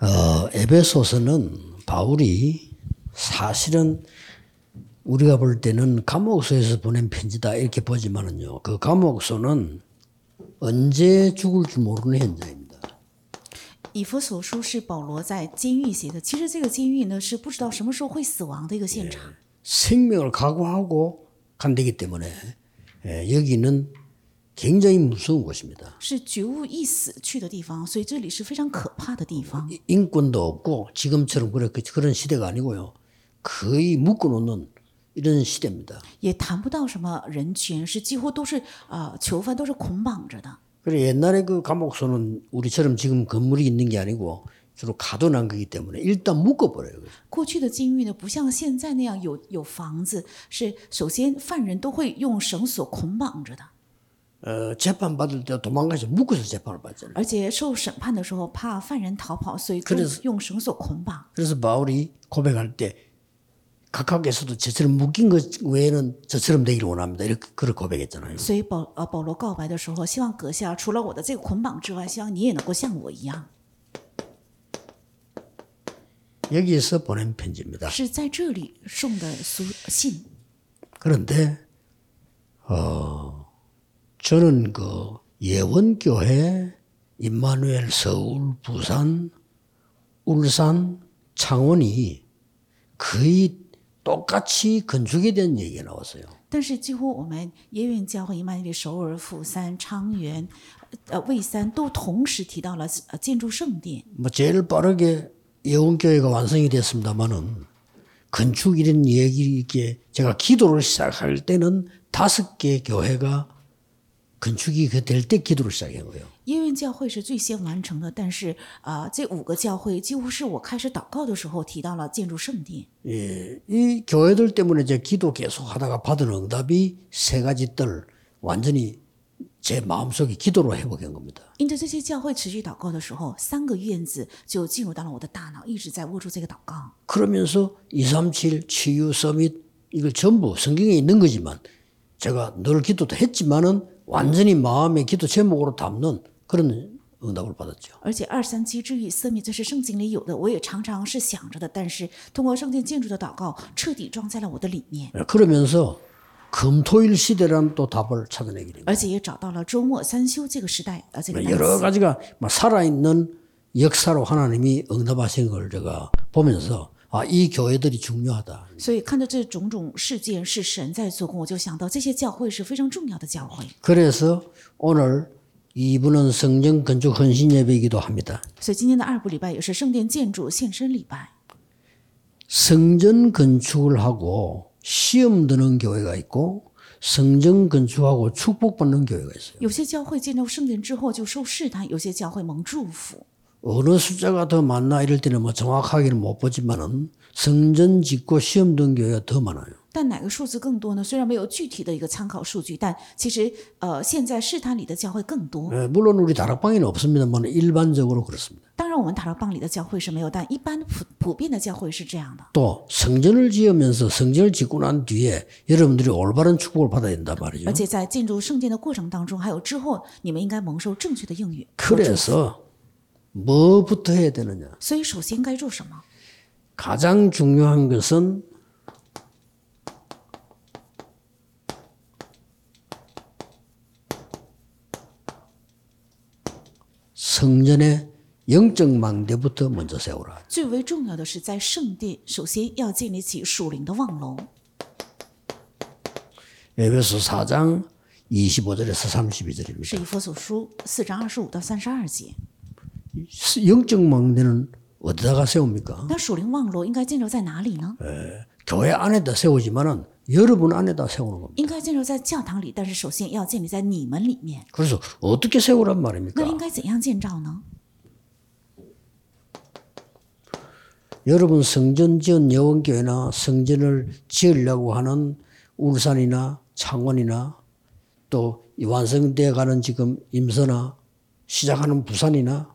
어, 에베소서는 바울이 사실은 우리가 볼 때는 감옥소에서 보낸 편지다 이렇게 보지만은요. 그 감옥소는 언제 죽을 줄 모르는 현장입니다. 以弗所书是保罗在监狱写的，其实这个监狱呢是不知道什么时候会死亡的一个现场。 생명을 각오하고 간다기 때문에 예, 여기는 굉장히 무서운 곳입니다. 是觉悟一死去的地方，所以这里是非常可怕的地方。 인권도 없고 지금처럼 그렇게 그런 시대가 아니고요. 거의 묶어놓는 이런 시대입니다. 也谈不到什么人权，是几乎都是呃囚犯都是捆绑着的。 그래 옛날에 그 감옥소는 우리처럼 지금 건물이 있는 게 아니고 주로 가둬난 거기 때문에 일단 묶어버려요. 过去的监狱呢，不像现在那样有有房子，是首先犯人都会用绳索捆绑着的， 어, 재판 받을 때 도망가서 묶어서 재판을 받잖아요. 而且受审判的时候怕犯人逃跑，所以就 그래서 用绳索捆绑。 그래서 바울이 고백할 때 각하께서도 저처럼 묶인 것 외에는 저처럼 되기를 원합니다. 이렇게 그렇게 고백했잖아요. 所以保呃保罗告白的时候，希望阁下除了我的这个捆绑之外，希望你也能够像我一样， 여기에서 보낸 편지입니다. 是在这里送的书信。 그런데 어, 저는 그 예원교회, 임마누엘 서울, 부산, 울산, 창원이 거의 똑같이 건축에 대한 얘기가 나왔어요. 但是几乎我们耶运教会、伊曼利首尔、釜山、昌原、呃蔚山都同时提到了呃建筑圣殿。 뭐 제일 빠르게 예원교회가 완성이 됐습니다만은 건축 이런 얘기 이게 제가 기도를 시작할 때는 다섯 개 교회가 건축이 될 때 기도를 시작한 거예요. 耶运教会是最先完成的，但是啊、呃这五个教会几乎是我开始祷告的时候提到了建筑圣殿。 예, 이 교회들 때문에 제 기도 계속 하다가 받은 응답이 세 가지 뜰 완전히 제 마음속에 기도로 회복한 겁니다. 因着这些教会持续祷告的时候，三个院子就进入到了我的大脑，一直在握住这个祷告。 그러면서 237 치유 서밋 이걸 전부 성경에 있는 거지만 제가 늘 기도도 했지만은 완전히 마음의 기도 제목으로 담는 그런 응답을 받았죠. 而且二三七之语色密这是圣经里有的，我也常常是想着的，但是通过圣殿建筑的祷告，彻底装在了我的里面， 그러면서 금토일 시대라는 또 답을 찾아내게 됩니다. 而且也找到了周末三休这个时代，呃，这个单 여러 词。 가지가 막 살아있는 역사로 하나님이 응답하신 걸 제가 보면서 아, 이 교회들이 중요하다. 所以看着这种种事件是神在做工，我就想到这些教会是非常重要的教会。 그래서 오늘 이분은 성전 건축 헌신 예배이기도 합니다. 所以今天的二部礼拜也是圣殿建筑献身礼拜。 성전 건축을 하고 시험 드는 교회가 있고 성전 건축하고 축복받는 교회가 있어요. 有些教会建造圣殿之后就受试探，有些教会蒙祝福。 어느 숫자가 더 많나 이럴 때는 뭐 정확하게는 못 보지만은 성전 짓고 시험 든 교회가 더 많아요. 但哪个数字更多呢？虽然没有具体的一个参考数据，但其实呃，现在试探里的教会更多。 예, 물론 우리 다락방에는 없습니다만 일반적으로 그렇습니다. 当然，我们塔拉邦里的教会是没有，但一般普普遍的教会是这样的。 또 성전을 지으면서 성전을 짓고 난 뒤에 여러분들이 올바른 축복을 받아야 된단 말이죠. 而且在进入圣殿的过程当中，还有之后，你们应该蒙受正确的应允。 그래서 뭐부터 해야 되느냐? 所以，首先该做什么？ 가장 중요한 것은 성전의 영적 망대부터 먼저 세우라. 最为重要的是，在圣殿首先要建立起属灵的望楼。 에베소 4장 25절에서 32절입니다. 是以佛所书四章二十五到三十二节。 영적 망대는 어디다가 세웁니까? 那属灵望楼应该建造在哪里呢？ 교회 안에다 세우지만은 여러분 안에다 세우는 겁니다. 应该建造在教堂里，但是首先要建立在你们里面。 그래서 어떻게 세우란 那 말입니까? 应该怎样建造呢？ 여러분 성전 지은 여원교회나 성전을 지으려고 하는 울산이나 창원이나 또 이 완성돼 가는 지금 임서나 시작하는 부산이나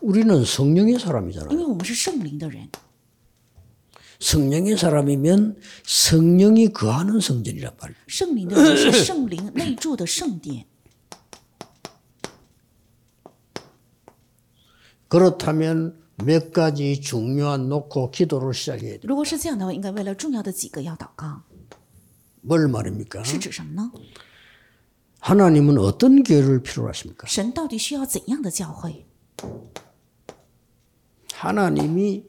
우리는 성령의 因 사람이잖아요. 为我们是圣灵的人， 성령의 사람이면 성령이 거하는 성전이란 말이에요. 圣灵的人是圣灵内住的圣殿。 그렇다면 몇 가지 중요한 놓고 기도를 시작해야 돼요. 如果是这样的话，应该为了重要的几个要祷告， 뭘 말입니까? 是指什么呢？ 하나님은 어떤 교회를 필요로 하십니까? 神到底需要怎样的教会？ 하나님이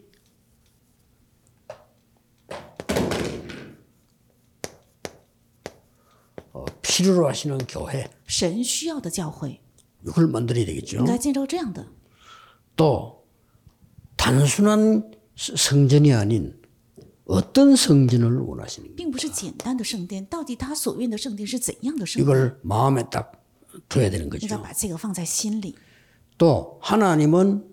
어, 필요로 하시는 교회 神需要的教会 이걸 만들어야 되겠죠. 应该建造这样的， 또 단순한 스- 성전이 아닌 어떤 성전을 원하시는 가 并不是简单的圣殿。到底他所愿的圣殿是怎样的圣殿？ 이걸 마음에 딱 둬야 되는 应该 거죠. 把这个放在心里。 또 하나님은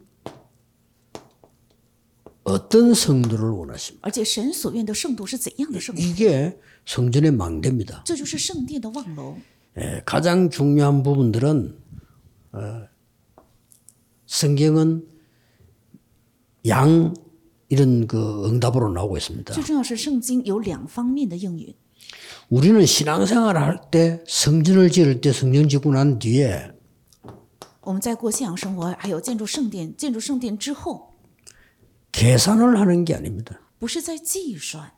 어떤 성도를 원하십니까? 而且神所愿的圣度是怎样的圣度？ 이게 성전의 망대입니다. 这就是圣殿的望楼。 예, 가장 중요한 부분들은 어, 성경은 양 이런 그 응답으로 나오고 있습니다. 最重要是圣经有两方面的应允。 우리는 신앙생활을 할 때 성전을 지을 때 성전 짓고 난 뒤에 我们在过信仰生活，还有建筑圣殿，建筑圣殿之后， 계산을 하는 게 아닙니다. 不是在计算，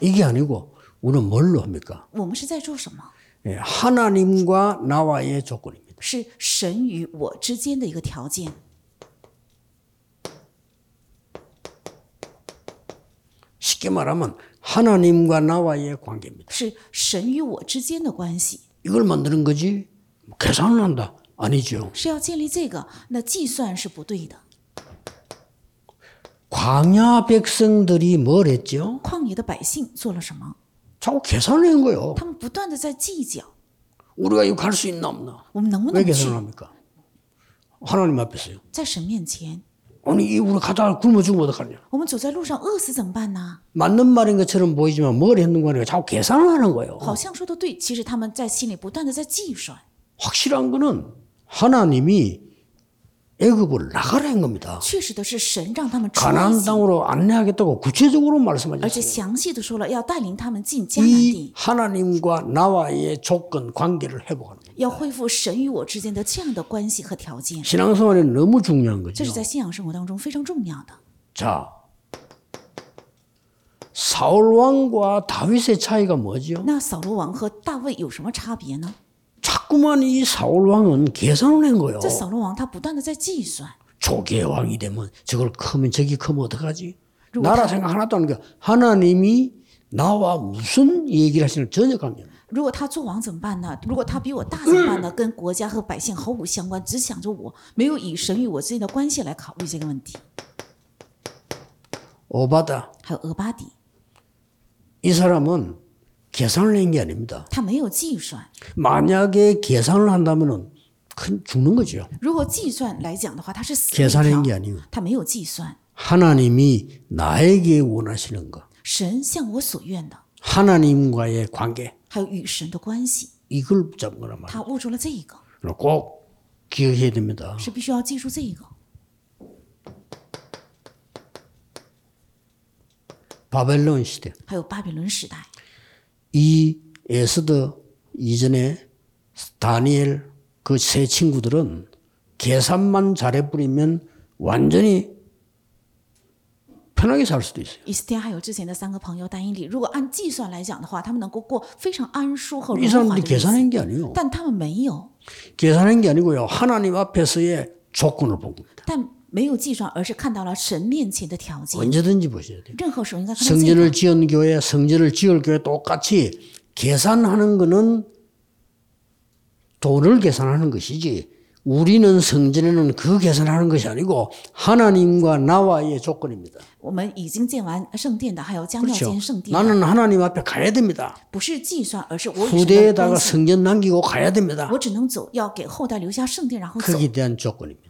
이게 아니고 우리는 뭘로 합니까? 我们是在做什么？ 예, 하나님과 나와의 조건입니다. 是神与我之间的一个条件， 쉽게 말하면 하나님과 나와의 관계입니다. 是神与我之间的关系， 이걸 만드는 거지 뭐 계산을 한다 아니죠. 是要建立这个，那计算是不对的。 광야 백성들이 뭘 했죠? 旷野的百姓做了什么？ 자꾸 계산을 한 거예요. 他们不断的在计较， 우리가 이거 갈 수 있나 없나? 我们能不 왜 能去 계산을 합니까? 하나님 앞에서요. 在神面前？ 아니 이 우리 가다가 굶어 죽으면 어떡하냐? 我们走在路上饿死怎么办呢？ 맞는 말인 것처럼 보이지만 뭘 했는 거 아니라 자꾸 계산을 하는 거예요. 好像说的对，其实他们在心里不断的在计算。 확실한 거는 하나님이 애굽을 나가라 한 겁니다. 가나안 땅으로 안내하겠다고 구체적으로 말씀하셨습니다. 이 하나님과 나와의 조건 관계를 회복하는 거예요. 신앙생활에 너무 중요한 거죠. 자, 사울 왕과 다윗의 차이가 뭐죠? 자꾸만 이 사울 왕은 계산을 한 거예요. 这扫罗王他不断的在计算， 조기의 왕이 되면 저걸 크면 저기 크면 어떡하지? 그리고 나라 생각 하나도 안 하니까 하나님이 나와 무슨 얘기를 하시는 전혀 관계 없어요. 如果他做王怎么办呢？如果他比我大怎么办呢？跟国家和百姓毫无相关，只想着我，没有以神与我之间的关系来考虑这个问题。 오바다 还有俄巴底， 이 사람은 계산을 한 게 아닙니다. 他没有计算。 만약에 계산을 한다면은 큰 죽는 거죠. 如果计算来讲的话，他是死路一 계산한 게 条， 아니고 他没有计算。 하나님이 나에게 원하시는 것, 神向我所愿的， 하나님과의 관계 还有与神的关系， 이걸 잡은 거란 말이에요. 他握住了这个， 꼭 기억해야 됩니다. 是必须要记住这个。 바벨론 시대 还有巴比伦时代， 이 에스더 이전에 다니엘 그 세 친구들은 계산만 잘해 뿌리면 완전히 편하게 살 수도 있어요. 以斯帖还有之前的三个朋友但以理，如果按计算来讲的话，他们能够过非常安舒和 이 荣华 사람들이 的日子， 계산한 게 아니에요. 但他们没有， 계산한 게 아니고요. 하나님 앞에서의 조건을 본 겁니다. 但没有计算，而是看到了神面前的条件。 언제든지 보셔야 돼요. 任何时候应该看到这个。 성전을 지은 교회, 성전을 지을 교회 똑같이 계산하는 거는 돈을 계산하는 것이지 우리는 성전에는 그 계산하는 것이 아니고 하나님과 나와의 조건입니다. 我们已经建完圣殿的，还有将要 그렇죠. 建圣殿的， 나는 하나님 앞에 가야 됩니다. 不是计算，而是我只能 후대에다가 关心， 성전 남기고 가야 됩니다. 我只能走，要给后代留下圣殿，然后走， 거기에 대한 조건입니다.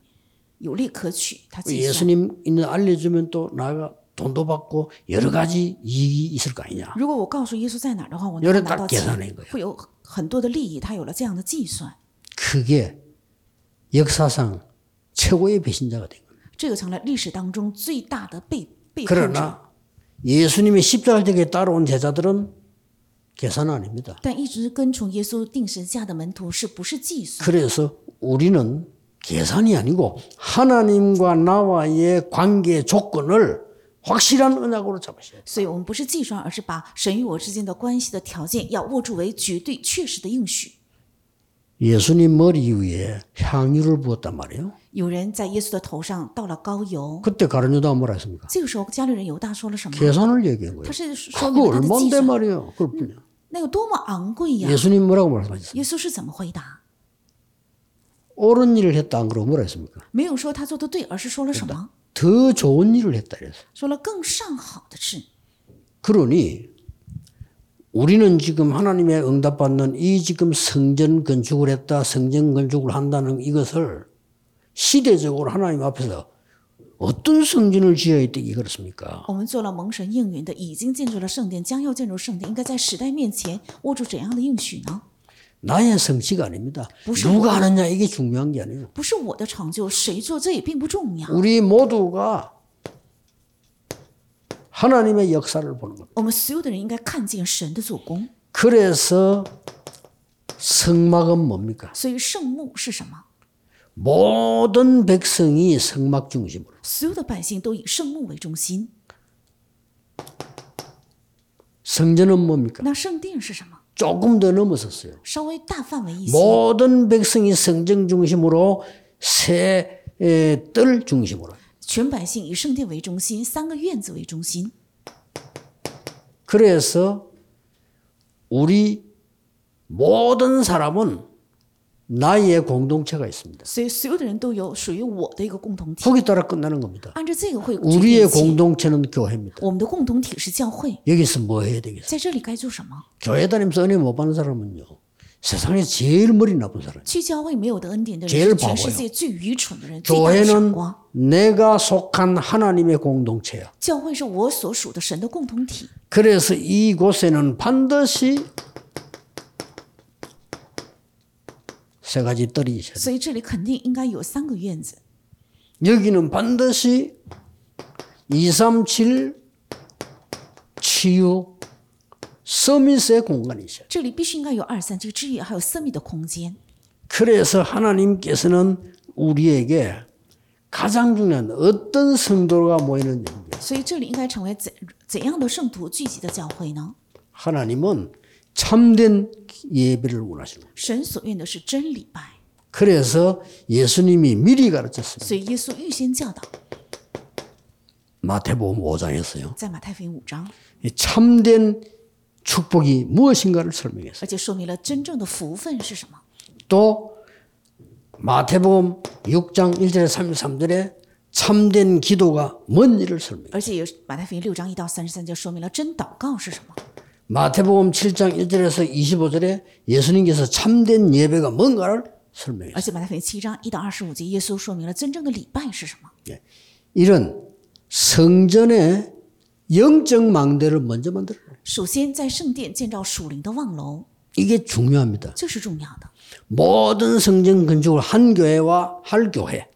有利可取，他计算。 예수님 있는 알려주면 또 나가 돈도 받고 여러 가지 이익이 있을 거 아니냐. 如果我告诉耶稣在哪儿的话，我 여러 能拿 딱 到 계산한 钱， 거예요. 会有很多的利益。他有了这样的计算， 그게 역사상 최고의 배신자가 된 겁니다. 这个成了历史当中最大的背背叛者。 그러나 예수님의 십자가 덕에 따라온 제자들은 계산 아닙니다. 但一直跟从耶稣定十字架的门徒是不是计算？ 그래서 우리는 계산이 아니고 하나님과 나와의 관계 조건을 확실한 언약으로 잡으셔야 돼요. 所以我们不是计算，而是把神与我之间的关系的条件要握住为绝对确实的应许。 예수님 머리 위에 향유를 부었단 말이에요. 有人在耶稣的头上倒了膏油， 그때 가룟 유다가 뭐라 했습니까? 这个时候加略人犹大说了什么？ 계산을 얘기한 他 거예요. 是说 그거 明了他的计 얼마인데 算， 말이에요. 그렇군요. 那有多么昂贵呀！ 예수님 뭐라고 말씀하셨어요? 耶稣是怎么回答？ 옳은 일을 했다 안 그러고 뭐라 했습니까? 没有说他做的对，而是说了什么？ 더 좋은 일을 했다 그랬어요. 说了更上好的事。 그러니 우리는 지금 하나님의 응답받는 이 지금 성전 건축을 했다, 성전 건축을 한다는 이것을 시대적으로 하나님 앞에서 어떤 성전을 지어야 되기 그렇습니까? 我们做了蒙神应允的，已经建筑了圣殿，将要建筑圣殿，应该在时代面前握住怎样的应许呢？ 나의 성취가 아닙니다. 무슨 누가 하느냐 이게 중요한 게 아니에요. 不是我的成就，谁做这也并不重要。 우리 모두가 하나님의 역사를 보는 겁니다. 我们所有的人应该看见神的做工。 그래서 성막은 뭡니까? 所以圣幕是什么？ 모든 백성이 성막 중심으로 所有的百姓都以圣幕为中心。 성전은 뭡니까? 那圣殿是什么？ 조금 더 넘어섰어요. 稍微大范围一些。 모든 백성이 성전 중심으로 새뜰 중심으로 全百姓以圣殿为中心，三个院子为中心。 그래서 우리 모든 사람은 나의 공동체가 있습니다. 거기 따라 끝나는 겁니다. 우리의 공동체는 교회입니다. 여기서 뭐 해야 되겠어? 교회 다니면서 은혜 못 받는 사람은요. 세상에 제일 머리 나쁜 사람. 제일 바보예요. 교회는 내가 속한 하나님의 공동체야. 그래서 이곳에는 반드시 세 가지 뜰이 있어야 돼. 所以这里肯定应该有三个院子。 여기는 반드시 237 치유 서밋의 공간이 있어요. 这里必须应该有二三七之约，还有私密的空间。 그래서 하나님께서는 우리에게 가장 중요한 어떤 성도가 모이는 영역. 所以这里应该成为怎怎样的圣徒聚集的教会呢？ 하나님은 참된 예배를 원하시는 거예요. 그래서 예수님이 미리 가르쳤어요. 마태복음 5장에서요. 참된 축복이 무엇인가를 설명했어요. 또 마태복음 6장 1절 33절에 참된 기도가 뭔지를 설명해요. 而且也是马太福音六章一到三十三节说明了真祷告是什么。 마태복음 7장 1절에서 25절에 예수님께서 참된 예배가 뭔가를 설명해요. 而且马太福音七章一到二十五节，耶稣说明了真正的礼拜是什么。 이런 성전의 영적 망대를 먼저 만들어요. 首先，在圣殿建造属灵的望楼， 이게 중요합니다. 这是重要的。 모든 성전 건축을 한 교회와 할 교회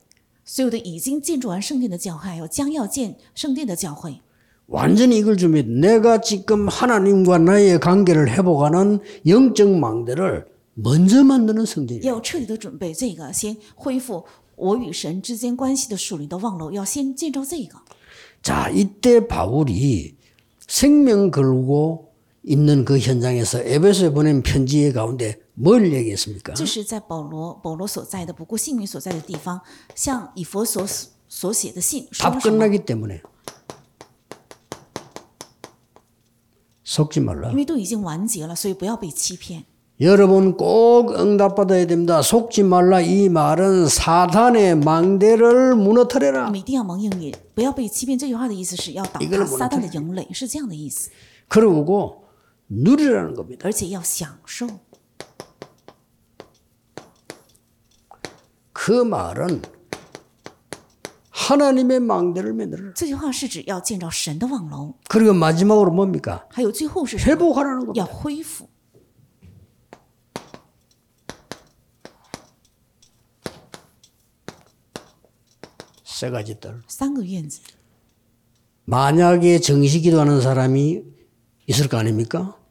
所有的已经建筑完圣殿的教会，还有将要建圣殿的教会， 완전히 이걸 준비. 내가 지금 하나님과 나의 관계를 회복하는 영적 망대를 먼저 만드는 성전이에요. 要彻底的准备这个，先恢复 我与神之间关系的属灵的望楼，要先建造这个。 자, 이때 바울이 생명 걸고 있는 그 현장에서 에베소에 보낸 편지의 가운데 뭘 얘기했습니까? 这是在保罗保罗所在的不顾性命所在的地方，向以佛所所写的信说 답 了什么？ 끝나기 때문에 속지 말라. 因为都已经完结了，所以不要被欺骗。 여러분 꼭 응답받아야 됩니다. 속지 말라. 이 말은 사단의 망대를 무너뜨려라. 我们一定要蒙应允，不要被欺骗。这句话的意思是要倒 이걸 塌 못 撒旦的营垒，是这样的意思， 그러고 누리라는 겁니다. 而且要享受。 그 말은 하나님의 망대를 만들어라. 这句话是指要建造神的望楼， 그리고 마지막으로 뭡니까? 还有最后是什么？ 회복하라는 겁니다. 要恢复。 세 가지 들. 三个院子， 만약에 정시 기도하는 사람이 있을 거 아닙니까?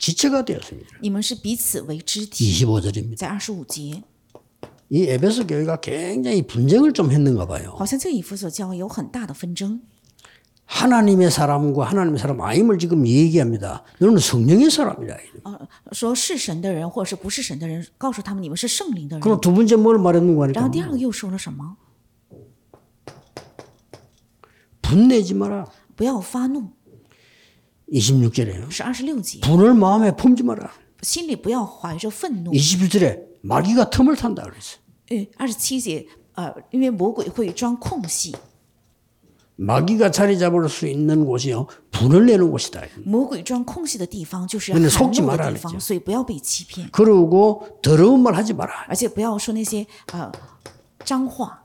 지체가 되었습니다. 你们是彼此为肢体。 25절입니다. 在二十五节， 이 에베소 교회가 굉장히 분쟁을 좀 했는가 봐요. 好像这个以弗所教会有很大的纷争。 하나님의 사람과 하나님의 사람 아임을 지금 얘기합니다. 너는 성령의 사람이다. 呃，说是神的人或者是不是神的人，告诉他们你们是圣灵的人。 그럼 두 번째 뭘 말했는가 然后 하니까 第二个又说了什么？ 분내지 마라. 不要发怒， 26절에요. 是二十六节， 분을 마음에 품지 마라. 心里不要怀着愤怒。 21절에 마귀가 틈을 탄다 그랬어요. 呃，二十七节，呃，因为魔鬼会钻空隙， 마귀가 자리 잡을 수 있는 곳이요. 분을 내는 곳이다. 魔鬼钻空隙的地方就是 근데 含 속지 怒 마라 的地方， 그랬죠 所以不要被欺骗， 그러고 더러운 말 하지 마라. 而且不要说那些呃脏话。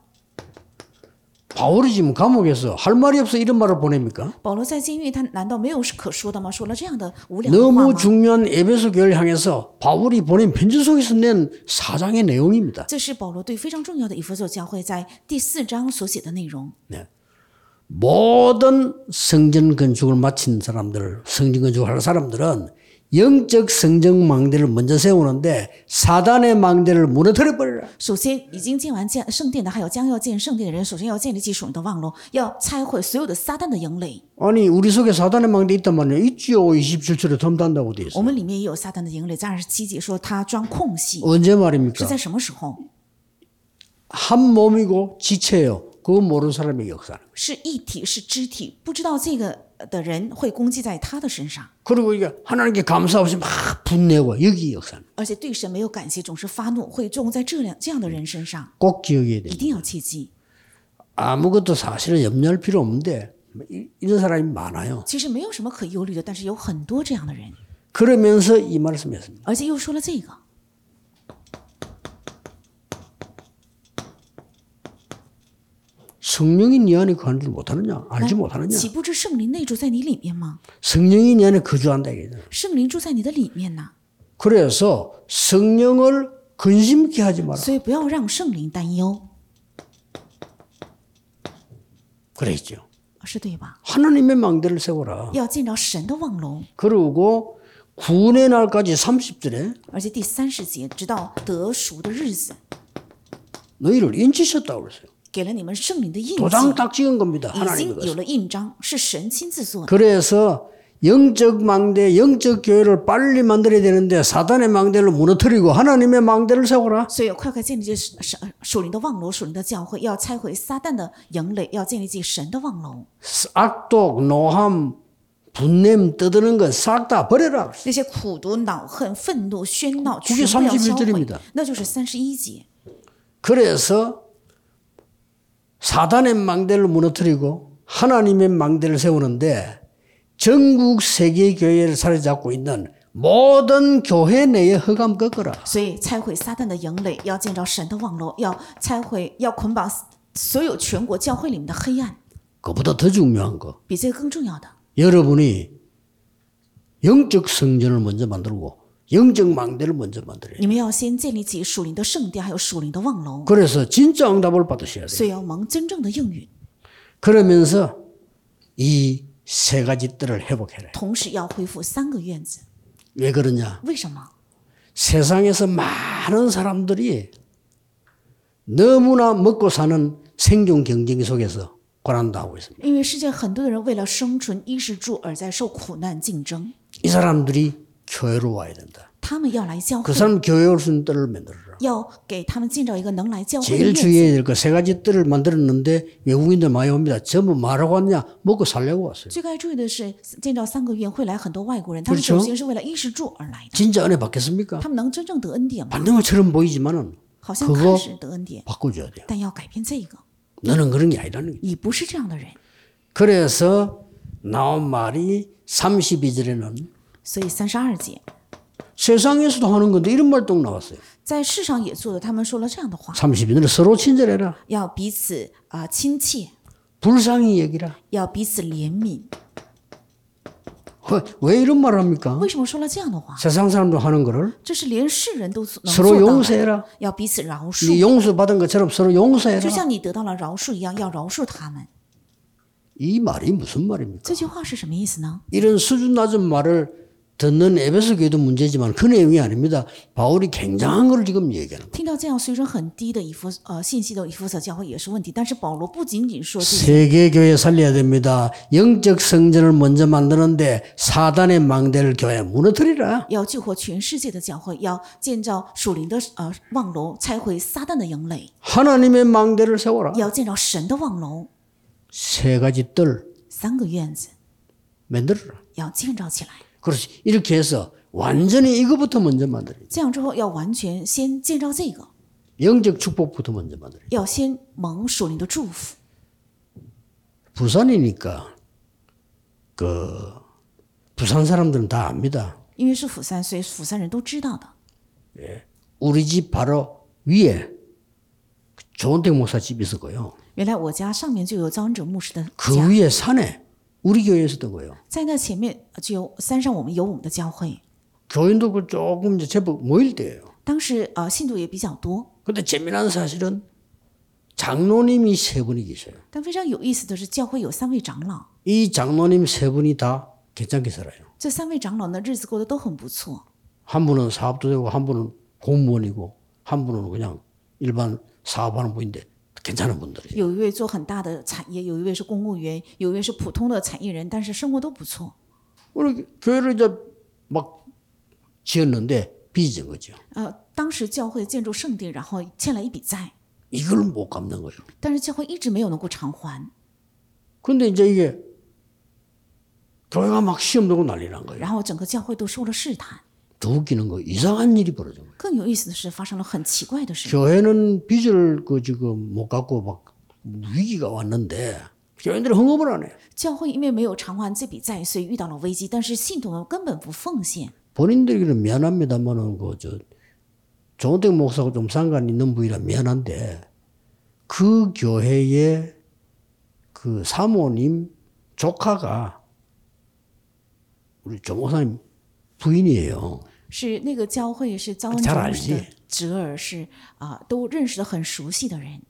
바울이 지금 감옥에서 할 말이 없어 이런 말을 보냅니까? 保罗在监狱，他难道没有可说的吗？说了这样的无聊的话 너무 吗？ 중요한 에베소 교회를 향해서 바울이 보낸 편지 속에서 낸 사장의 내용입니다. 这是保罗对非常重要的以弗所教会在第四章所写的内容。 모든 성전 건축을 마친 사람들, 성전 건축을 할 사람들은 영적 성전 망대를 먼저 세우는데 사단의 망대를 무너뜨려 버려라. 首先，已经建完建圣殿的，还有将要建圣殿的人，首先要建立起属灵的望楼，要拆毁所有的撒旦的营垒。 아니 우리 속에 사단의 망대 있단 말이에요. 있지요. 27절에 덤단다고 돼 我 있어. 们里面也有撒旦的营垒，在二十七节说他钻空隙， 언제 是 말입니까? 在什么时候？ 한 몸이고 지체예요. 그거 모르는 사람의 역사는. 是一体，是肢体，不知道这个 的人会攻击在他的身上， 그리고 이게 하나님께 감사 없이 막 분내고 여기 역사는 而且对神没有感谢，总是发怒，会种在这样这样的人身上， 꼭 기억해야 돼. 一定要切记。 아무것도 사실은 염려할 필요 없는데 이- 이런 사람이 많아요. 其实没有什么可忧虑的，但是有很多这样的人， 그러면서 이 말씀했습니다. 而且又说了这个。 성령이 네 안에 거하는 줄 못하느냐? 알지 못하느냐? 岂不知圣灵内住在你里面吗？ 성령이 네 안에 거주한다 이거죠. 圣灵住在你的里面呢， 그래서 성령을 근심케 하지 마라. 所以不要让圣灵担忧， 그랬죠. 是对吧？ 하나님의 망대를 세워라. 要建造神的望楼， 그리고 구원의 날까지 30절에 而且第三十节，直到得赎的日子， 너희를 인치셨다고 그랬어요. 给了你们圣灵的印记， 도장 딱 찍은 겁니다. 已 하나님의 经有 것을. 了印章，是神亲自做的。 그래서 영적 망대, 영적 교회를 빨리 만들어야 되는데 사단의 망대를 무너뜨리고 하나님의 망대를 세워라. 所以快快建立起神属灵的望楼，属灵的教会，要拆毁撒旦的营垒，要建立起神的望楼。 악독, 노함, 분냄 떠드는 건 싹 다 버려라. 那些苦毒、恼恨、愤怒、喧闹， 그게 全部要销 31 절입 毁 니다 。那就是三十一节。 그래서 사단의 망대를 무너뜨리고 하나님의 망대를 세우는데 전국 세계 교회를 사로잡고 있는 모든 교회 내에 허감 꺾어라. 所以拆毁撒旦的营垒，要建造神的望楼，要拆毁，要捆绑所有全国教会里面的黑暗。 그보다 더 중요한 거. 比这个更重要的， 여러분이 영적 성전을 먼저 만들고 영적 망대를 먼저 만들어야 돼요. 你们要先建立起属灵的圣殿，还有属灵的望楼， 그래서 진짜 응답을 받으셔야 돼요. 所以要蒙真正的应允， 그러면서 이 세 가지 뜰을 회복해라. 同时要恢复三个院子。 왜 그러냐? 为什么？ 세상에서 많은 사람들이 너무나 먹고 사는 생존 경쟁 속에서 고난당하고 있습니다. 因为世界很多的人为了生存衣食住而在受苦难竞争， 이 사람들이 교회로 와야 된다. 他们要来教 그 会， 사람 교회 올 수 있는 뜰을 만들어라. 要给他们建造一个能来教会的 제일 院子。 주의해야 될 거 세 가지 뜰을 만들었는데 외국인들 많이 옵니다. 전부 말하고 왔냐? 먹고 살려고 왔어요. 最该注意的是，建造三个院会来很多外国人，他们 그렇죠 首先是为了衣食住而来的， 진짜 은혜 받겠습니까? 他们能真正得恩典吗？ 받는 것처럼 보이지만은 好像 그거 看是得恩典， 바꿔줘야 돼요. 但要改变这个， 너는 그런 게 아니라는 게. 你不是这样的人。 그래서 나온 말이 32절에는 所以三十二节 세상에서도 하는 건데 이런 말도 나왔어요. 在世上也做的，他们说了这样的话： 32절에 서로 친절해라. 要彼此啊、亲切， 불쌍히 여기라. 要彼此怜悯。 왜, 왜 이런 말을 합니까? 为什么说了这样的话？ 세상 사람도 하는 거를 这是连世人都能 서로 做到的。 용서해라. 要彼此饶恕， 네 용서 받은 것처럼 서로 就 용서해라. 像你得到了饶恕一样，要饶恕他们。 이 말이 무슨 말입니까? 这句话是什么意思呢？ 이런 수준 낮은 말을 듣는 에베소 교회도 문제지만 그 내용이 아닙니다. 바울이 굉장한 걸 지금 얘기하는 거예요. 听到这样水准很低的以弗呃信息的以弗所教会也是问题，但是保罗不仅仅说这些， 세계 교회 살려야 됩니다. 영적 성전을 먼저 만드는데 사단의 망대를 교회 무너뜨리라. 要救活全世界的教会，要建造属灵的呃望楼，拆毁撒旦的营垒， 하나님의 망대를 세워라. 要建造神的望楼， 세 가지 뜰 三个院子 만들어라. 要建造起来。 그렇지. 이렇게 해서 완전히 이거부터 먼저 만들어야 돼. 这样之后要完全先建造这个， 영적 축복부터 먼저 만들어야 돼. 要先蒙属灵的祝福。 부산이니까 그 부산 사람들은 다 압니다. 因为是釜山，所以釜山人都知道的。 우리 집 바로 위에 조은택 목사 집이 있었고요. 原来我家上面就有张恩哲牧师的 그 家， 위에 산에 우리 교회에 있었던 거예요. 在那前面就有山上我们有我们的教会， 교인도 그 조금 이제 제법 모일 때예요. 当时呃信徒也比较多， 근데 재미난 사실은 장로님이 세 분이 계셔요. 但非常有意思的是，教会有三位长老， 이 장로님 세 분이 다 괜찮게 살아요. 这三位长老呢日子过得都很不错。 한 분은 사업도 되고 한 분은 공무원이고 한 분은 그냥 일반 사업하는 분인데 괜찮은 분들이에요. 有一位做很大的产业，有一位是公务员，有一位是普通的产业人，但是生活都不错。 우리 교회를 이제 막 지었는데 빚진 거죠. 呃，当时教会建筑圣殿，然后欠了一笔债， 이걸 못 갚는 거예요. 但是教会一直没有能够偿还。 근데 이제 이게 교회가 막 시험 들고 난리 난 거예요. 然后整个教会都受了试探。 더 웃기는 거 이상한 일이 벌어진 거예요. 更有意思的是，发生了很奇怪的事。 교회는 빚을 그 지금 못 갚고 막 위기가 왔는데 교인들이 헌금을 안 해. 教会因为没有偿还这笔债，所以遇到了危机。但是信徒们根本不奉献。 본인들에게는 미안합니다만은 그저 조은택 목사하고 좀 상관 있는 분이라 미안한데 그 교회의 그 사모님 조카가 우리 조 목사님 부인이에요. 是那个教会是招恩 잘 哲 알지 牧师的侄儿，是啊、都认识的很熟悉的人。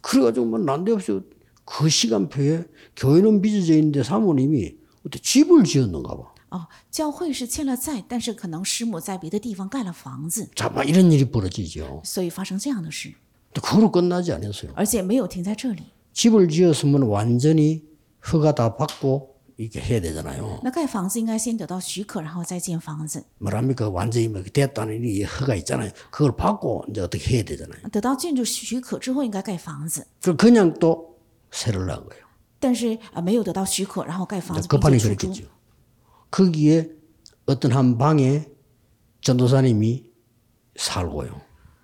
그래가지고 뭐 난데없이 그 시간표에 교회는 빚어져 있는데 사모님이 어떻게 집을 지었는가 봐. 哦，教会是欠了债，但是可能师母在别的地方盖了房子， 자, 막 이런 일이 벌어지죠. 所以发生这样的事， 근데 그걸로 끝나지 않았어요. 而且没有停在这里。 집을 지었으면 완전히 허가 다 받고 이렇게 해야 되잖아요. 那盖房子应该先得到许可，然后再建房子。 뭐랍니까? 완전히 뭐 됐다는 이 허가 있잖아요. 그걸 받고 이제 어떻게 해야 되잖아요. 得到建筑许可之后，应该盖房子。 그 그냥 또 세를 낳은 거예요. 但是啊、没有得到许可，然后盖房子并 급하니 且出租。 그랬겠죠. 거기에 어떤 한 방에 전도사님이 살고요.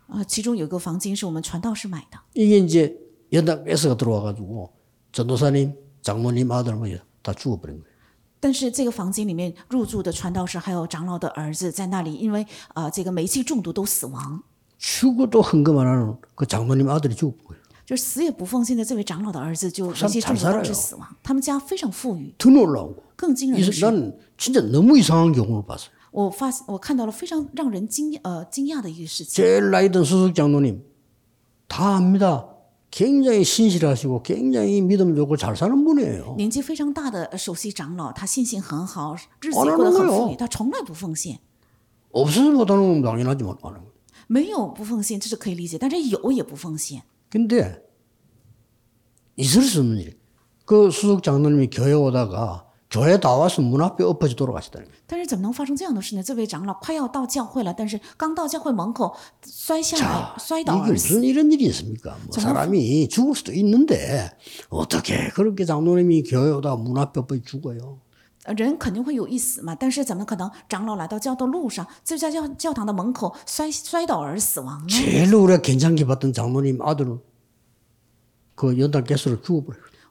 啊、其中有一个房间是我们传道士买的， 이게 이제 연락 S가 들어와가지고 전도사님, 장모님 아들 뭐다 죽 어버린 거예요. 但是这个房间里面入住的传道士还有长老的儿子在那里，因为呃这个煤气中毒都死亡， 죽어도 헌금 안 하는 그 장로님 아들이 죽은 거예요. 就是死也不奉献的这位长老的儿子就煤气中毒导致死亡。他们家非常富裕， 더 놀라운 거. 更惊人 이 的是， 나는 진짜 너무 이상한 경우를 봤어요. 我发我看到了非常让人惊呃惊讶的一个事情。 제일 나이 든 수석 장로님 다 압니다. 굉장히 신실하시고 굉장히 믿음 좋고 잘 사는 분이에요. 年纪非常大的呃首席长老，他信心很好，日子哦那也过得很那有富裕，他从来不奉献。 없어서 못하는 건 당연하지만 안 하는 거예요. 没有不奉献，这是可以理解，但是有也不奉献。 근데 있을 수 없는 일. 그 수석 장로님이 교회 오다가 교회 다 와서 문 앞에 엎어져 돌아가시다는 거예요. 但是怎么能发生这样的事呢？这位长老快要到教会了，但是刚到教会门口摔下来，摔倒 이게 而死。 무슨 이런 일이 있습니까? 뭐 사람이 죽을 수도 있는데 어떻게 그렇게 장로님이 교회 오다가 문 앞에 엎어져 죽어요? 呃人肯定会有一死嘛，但是怎么可能长老来到教的路上，就在教教堂的门口摔摔倒而死亡呢？ 제일 우리가 괜찮게 봤던 장로님 아들은 그 연단 가스로 죽어버려요.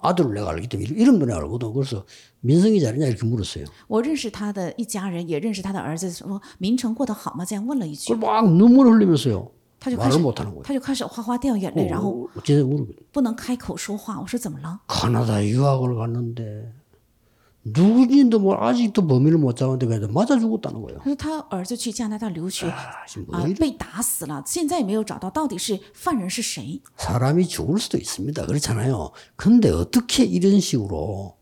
아들을 내가 알기 때문에 이름도 내가 알거든. 그래서 민성이 잘했냐 이렇게 물었어요. 我认识他的一家人，也认识他的儿子，说明成过得好吗？这样问了一句 그걸 ，막 눈물 흘리면서요. 他就开始 말을 못하는 거예요. 他就开始哗哗掉眼泪，然后 어, 어째서 물어보요 不能开口说话。我说怎么了？ 카나다 유학을 갔는데 누구인지도 뭐 아직도 범인을 못 잡았는데 그래도 맞아 죽었다는 거예요. 他说他儿子去加拿大留学， 아, 지금 뭐 啊、 이래? 被打死了，现在也没有找到到底是犯人是谁。 사람이 죽을 수도 있습니다. 그렇잖아요. 근데 어떻게 이런 식으로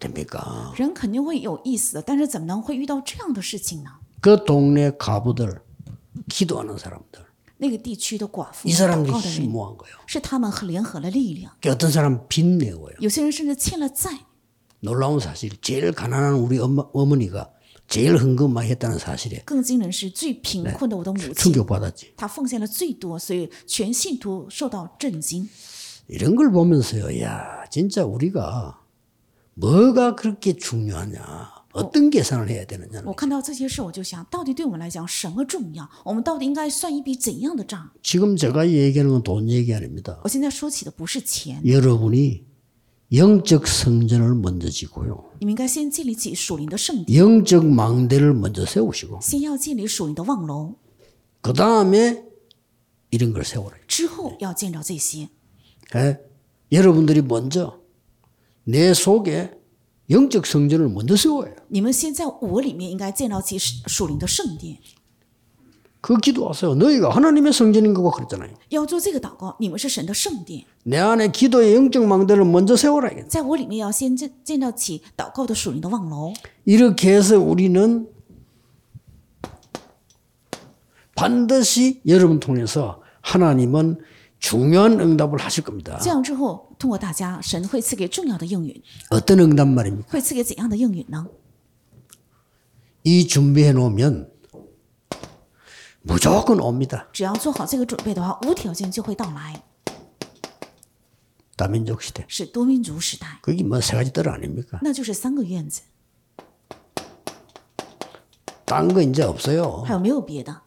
됩니까? 人肯定会有意思的，但是怎么能会遇到这样的事情呢？ 그 동네 가부들, 기도하는 사람들, 那个地区的寡妇、 이 祷 사람들이 告的 힘 人， 모은 거예요. 是他们和联合了力量。 어떤 사람 빚내고요. 有些人甚至欠了债。 놀라운 사실, 제일 가난한 우리 엄마, 어머니가 제일 헌금 많이 했다는 사실에 更惊人是，最贫困的我的母亲， 충격받았지. 她奉献了最多，所以全信徒受到震惊。 이런 걸 보면서요, 야, 진짜 우리가 뭐가 그렇게 중요하냐, 어떤 계산을 해야 되느냐. 我看到这些事，我就想到底对我们来讲什么重要？我们到底应该算一笔怎样的账？ 지금 제가 얘기하는 건 돈 얘기 아닙니다. 我现在说起的不是钱， 여러분이 영적 성전을 먼저 지고요. 영적 망대를 먼저 세우시고. 그 다음에 이런 걸 세워라. 네. 여러분들이 먼저 내 속에 영적 성전을 먼저 세워요. 그 기도하세요. 너희가 하나님의 성전인 거고 그랬잖아요. 要做这个祷告。你们是神的圣殿， 내 안에 기도의 영적 망대를 먼저 세워라. 이게. 在我里面要先建建造起祷告的属灵的望楼。 이렇게 해서 우리는 반드시 여러분 통해서 하나님은 중요한 응답을 하실 겁니다. 这样之后，通过大家，神会赐给重要的应允， 어떤 응답 말입니까? 会赐给怎样的应允呢？ 이 준비해 놓으면 무조건 옵니다. 只要做好这个准备的话，无条件就会到来。 다민족 시대. 是多民族时代， 그게 뭐 세 가지 들 아닙니까? 那就是三个院子， 딴 거 이제 없어요. 还有没有别的？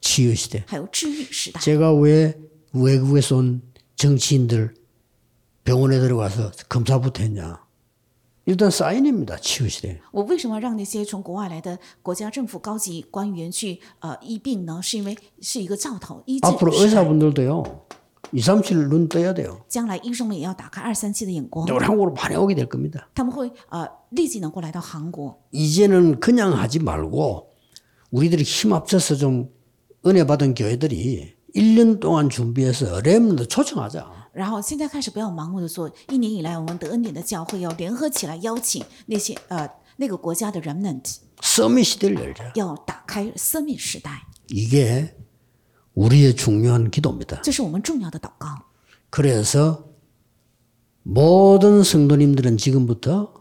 치유 시대. 还有治愈时代。 제가 왜 외국에서 온 정치인들 병원에 들어가서 검사부터 했냐? 일단 사인입니다. 치유 시대. 我为什么让那些从国外来的国家政府高级官员去呃医病呢？是因为是一个兆头医治 앞으로 时代。 의사분들도요. 2, 3, 7 눈 떠야 돼요. 将来医生们也要打开二三七的眼光， 우리 한국으로 많이 오게 될 겁니다. 他们会呃立即能够来到韩国。 이제는 그냥 하지 말고 우리들이 힘 합쳐서 좀 은혜 받은 교회들이 1년 동안 준비해서 렘도 초청하자. 然后现在开始不要盲目的做，一年以来我们得恩典的教会要联合起来邀请那些呃那个国家的 remnant， 서밋 시대를 열자. 要打开生命时代， 이게 우리의 중요한 기도입니다. 这是我们重要的祷告。 그래서 모든 성도님들은 지금부터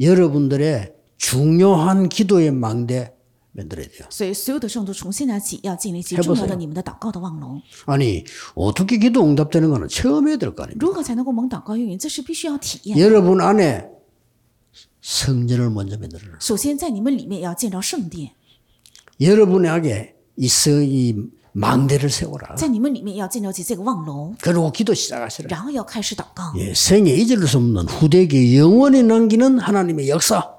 여러분들의 중요한 기도의 망대 만들어야 돼요. 所以，所有的圣徒从现在起要建立起 해보세요 重要的你们的祷告的望龙。 아니 어떻게 기도 응답되는 거는 처음 해야 될 거 아닙니까? 如何才能够蒙祷告应允？这是必须要体验。 여러분 안에 성전을 먼저 만들어라. 首先，在你们里面要建造圣殿， 여러분에게 이, 성- 이 망대를 세워라. 在你们里面要建造起这个望龙， 그리고 기도 시작하시라. 然后要开始祷告， 예, 생에 잊을 수 없는 후대기 영원히 남기는 하나님의 역사 시작해라.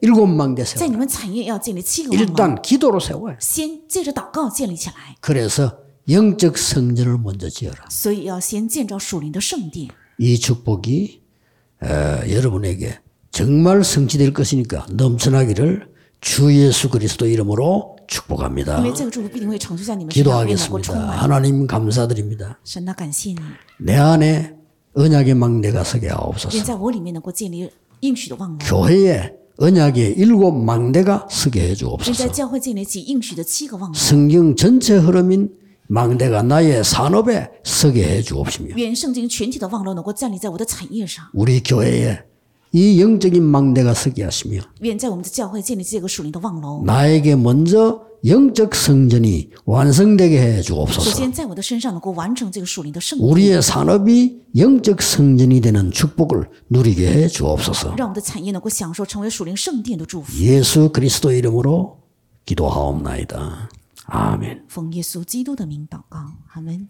일곱 망대 在 세워라. 你们产业要建立七个望龙。 일단 기도로 세워요. 先借着祷告建立起来， 그래서 영적 성전을 먼저 지어라. 所以要先建造属灵的圣殿。 이 축복이 어, 여러분에게 정말 성취될 것이니까 넘쳐나기를 주 예수 그리스도 이름으로 축복합니다. 因为这个祝福必定会成就在你们身上，并能够充 기도하겠습니다. 满。 하나님 감사드립니다. 神啊，感谢你， 내 안에 언약의 망대가 서게 하옵소서. 愿在我里面能够建立应许的望龙， 교회에 언약의 일곱 망대가 서게 해주옵소서. 성경 전체 흐름인 망대가 나의 산업에 서게 해주옵시며. 우리 교회에 이 영적인 망대가 서게 하시며 愿在我们的教会建立起这个属灵的望龙。 나에게 먼저 영적 성전이 완성되게 해 首 주옵소서. 先，在我的身上能够完成这个属灵的圣殿， 우리의 산업이 영적 성전이 되는 축복을 누리게 해 주옵소서. 让我们的产业能够享受成为属灵圣殿的祝福。 예수 그리스도 이름으로 기도하옵나이다. 아멘. 奉耶稣基督的名祷告，阿门。